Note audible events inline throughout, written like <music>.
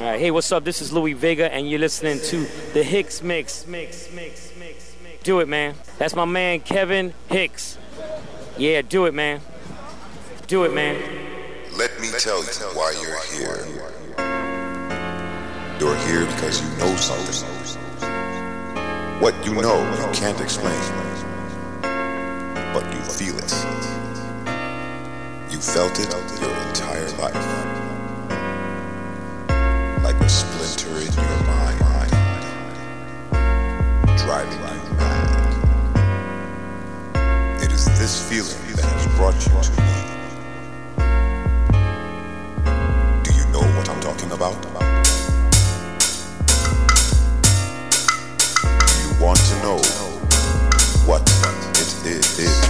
All right. Hey, what's up? This is Louie Vega, and you're listening to the Hicks Mix. Mix, mix, mix, mix. Do it, man. That's my man, Kevin Hicks. Yeah, do it, man. Do it, man. Let me tell you why you're here. You're here because you know something. What you know, you can't explain, but you feel it. You felt it your entire life. Like a splinter in your mind, driving you mad. It is this feeling that has brought you to me. Do you know what I'm talking about? Do you want to know what it is?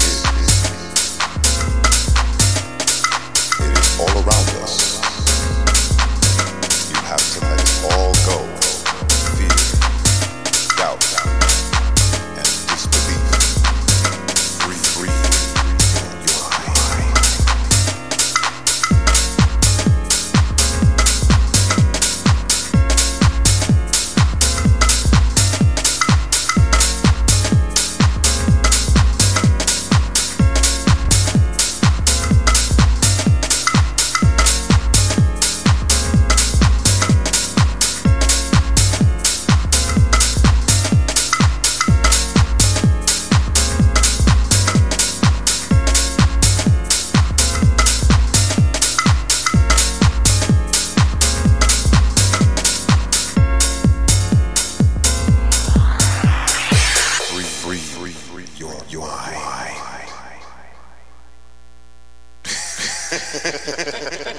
you are. <laughs>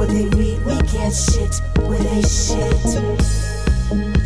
I ain't gonna move to the back.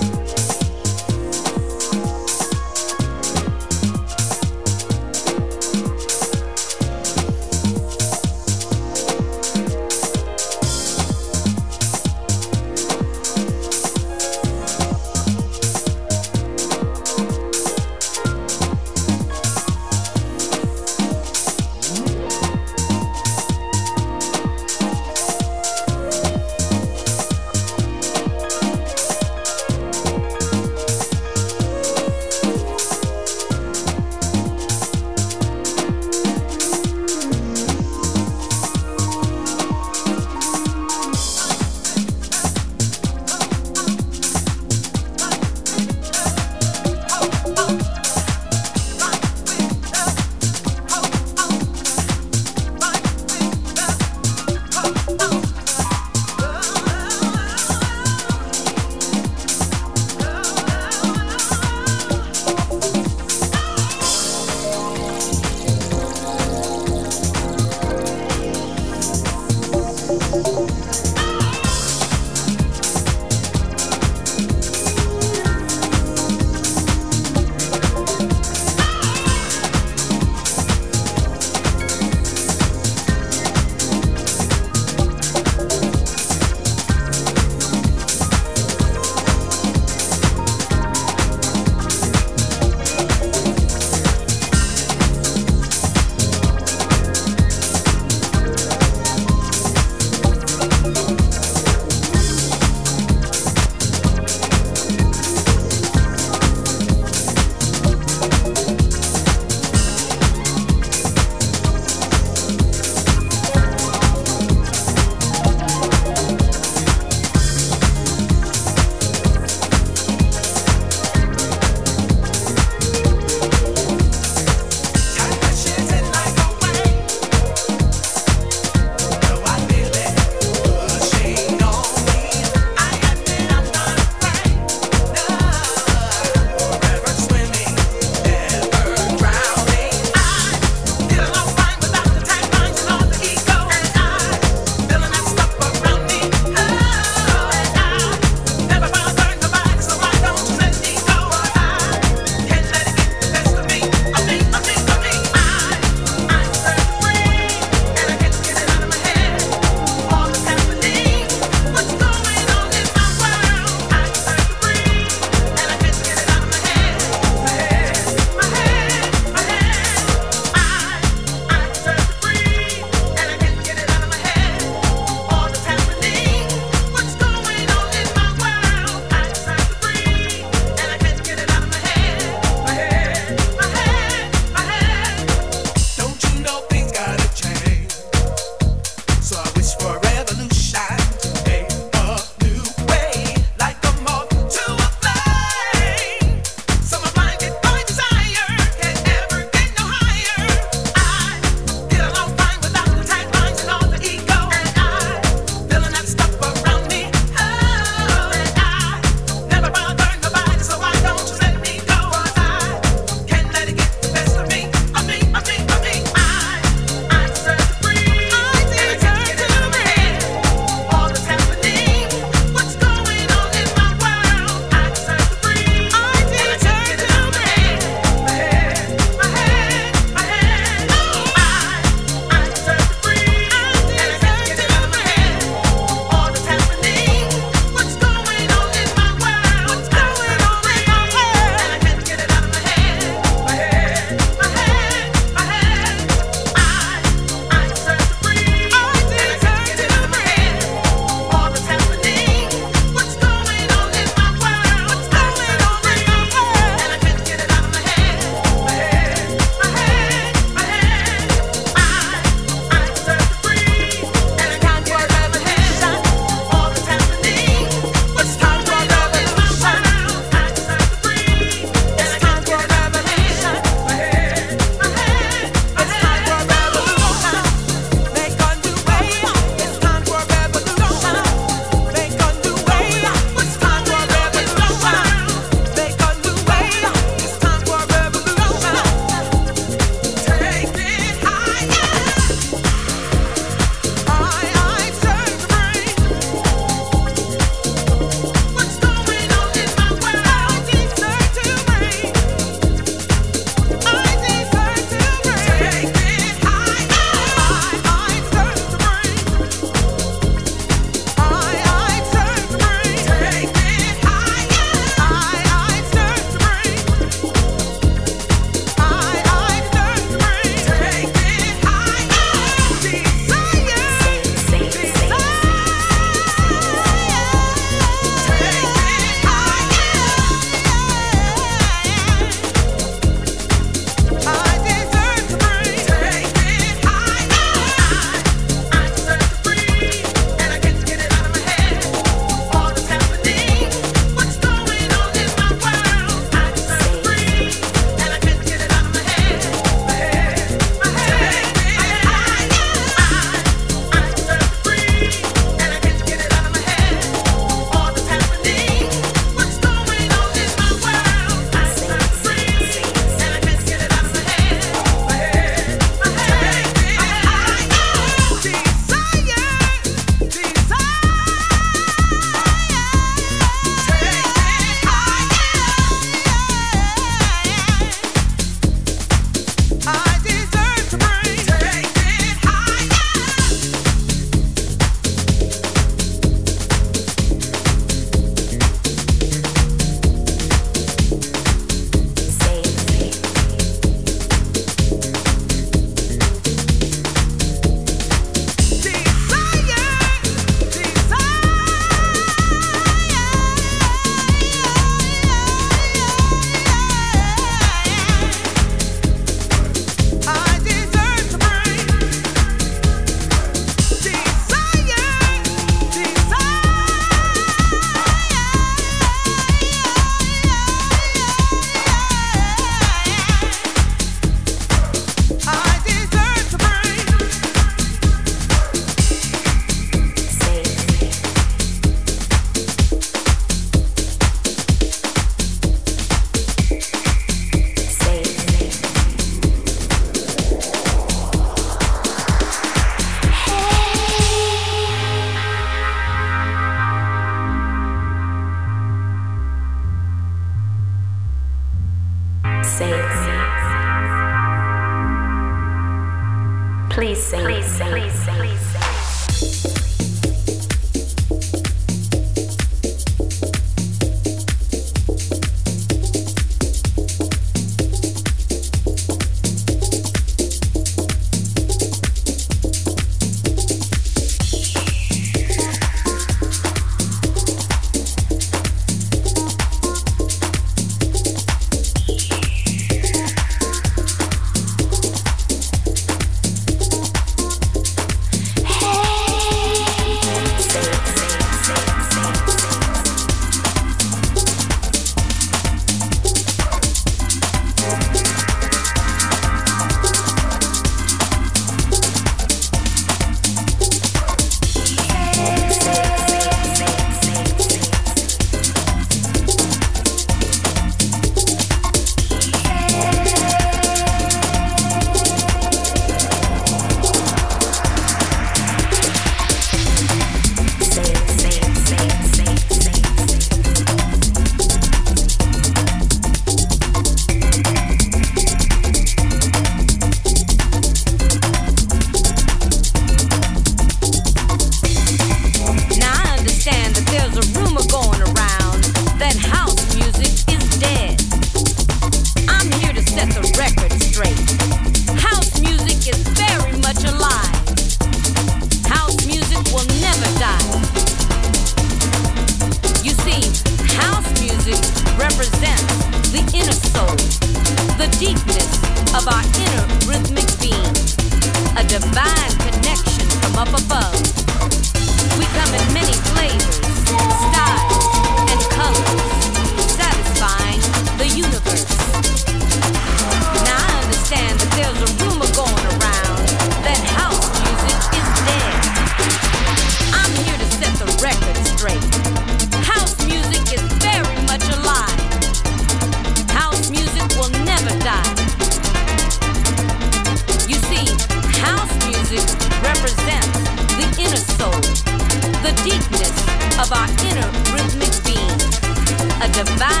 divine.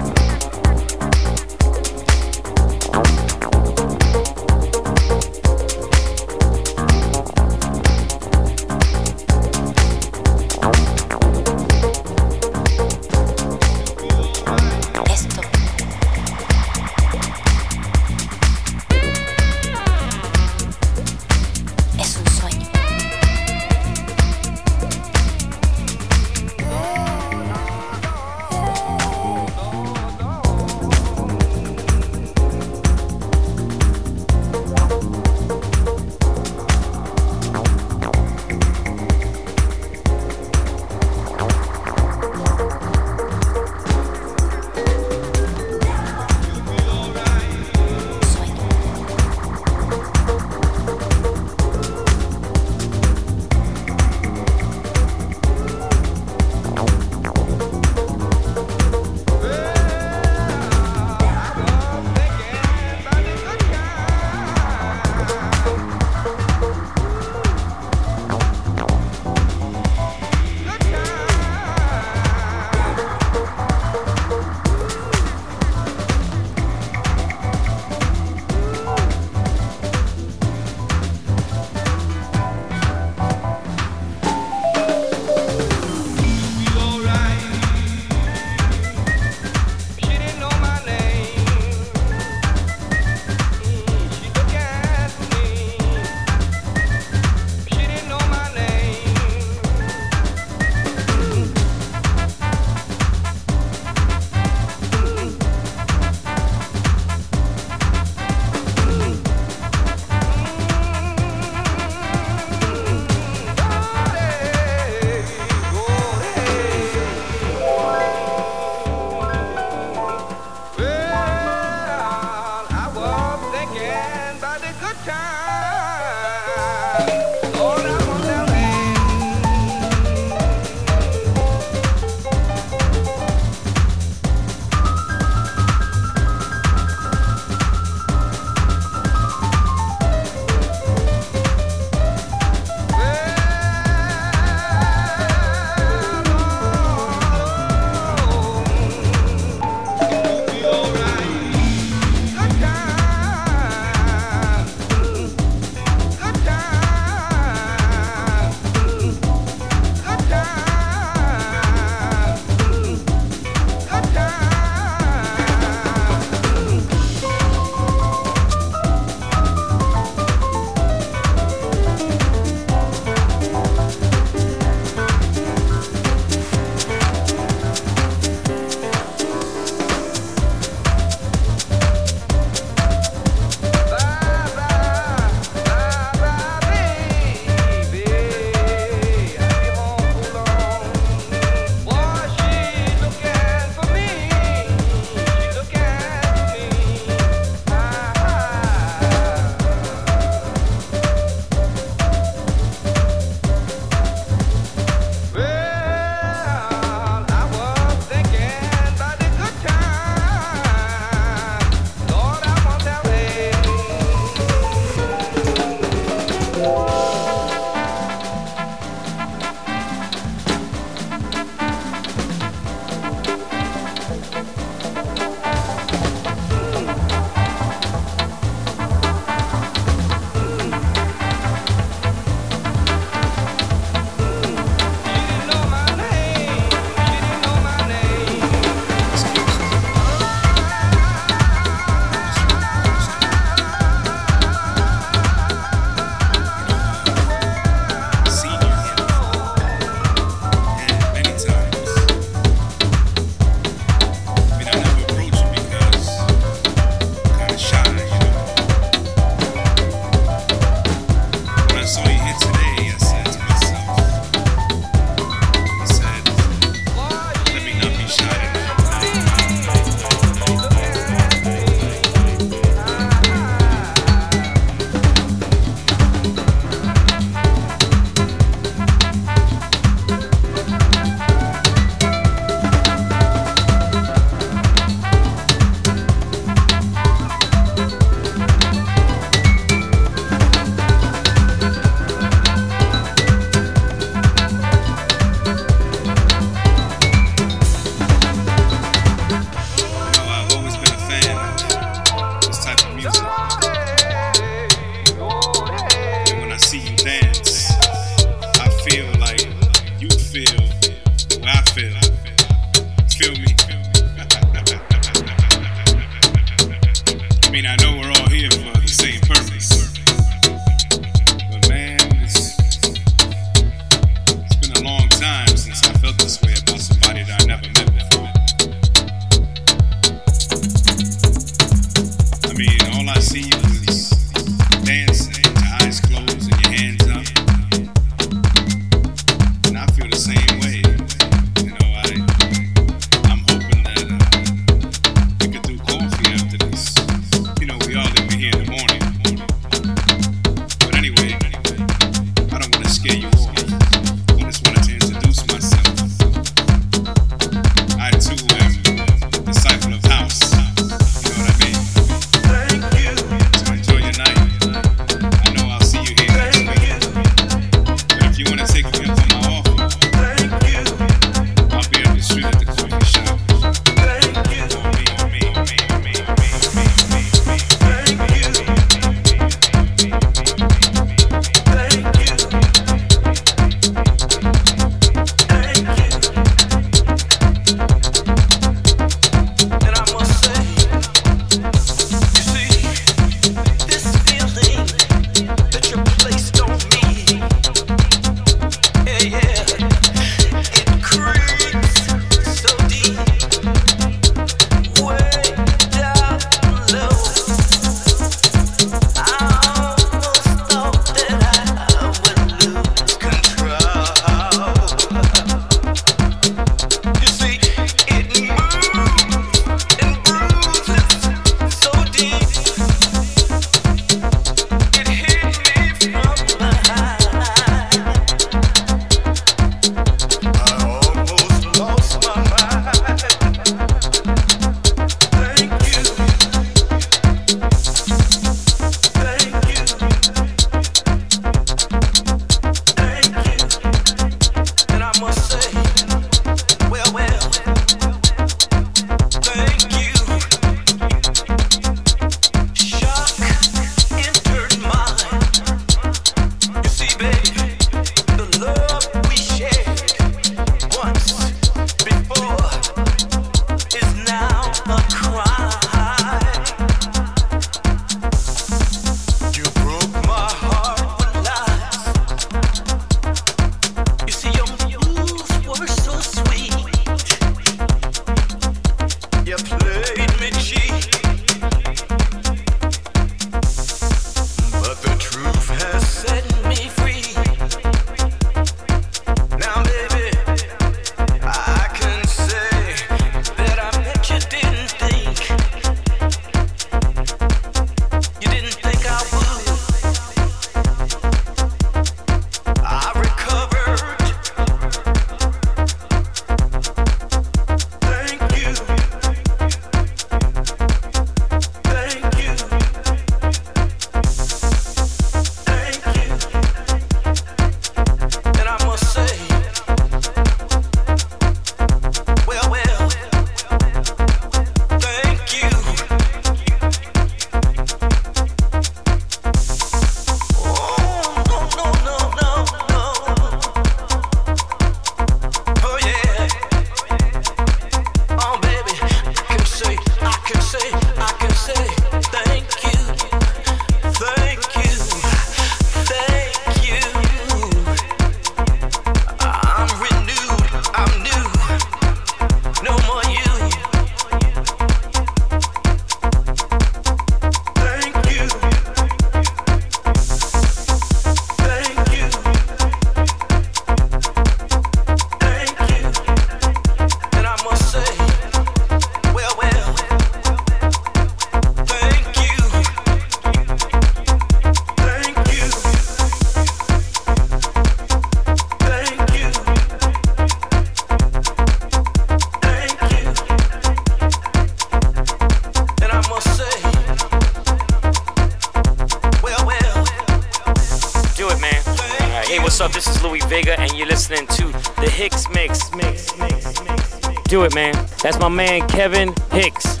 Do it, man. That's my man Kevin Hicks.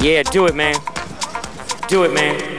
Yeah, do it, man. Do it, man.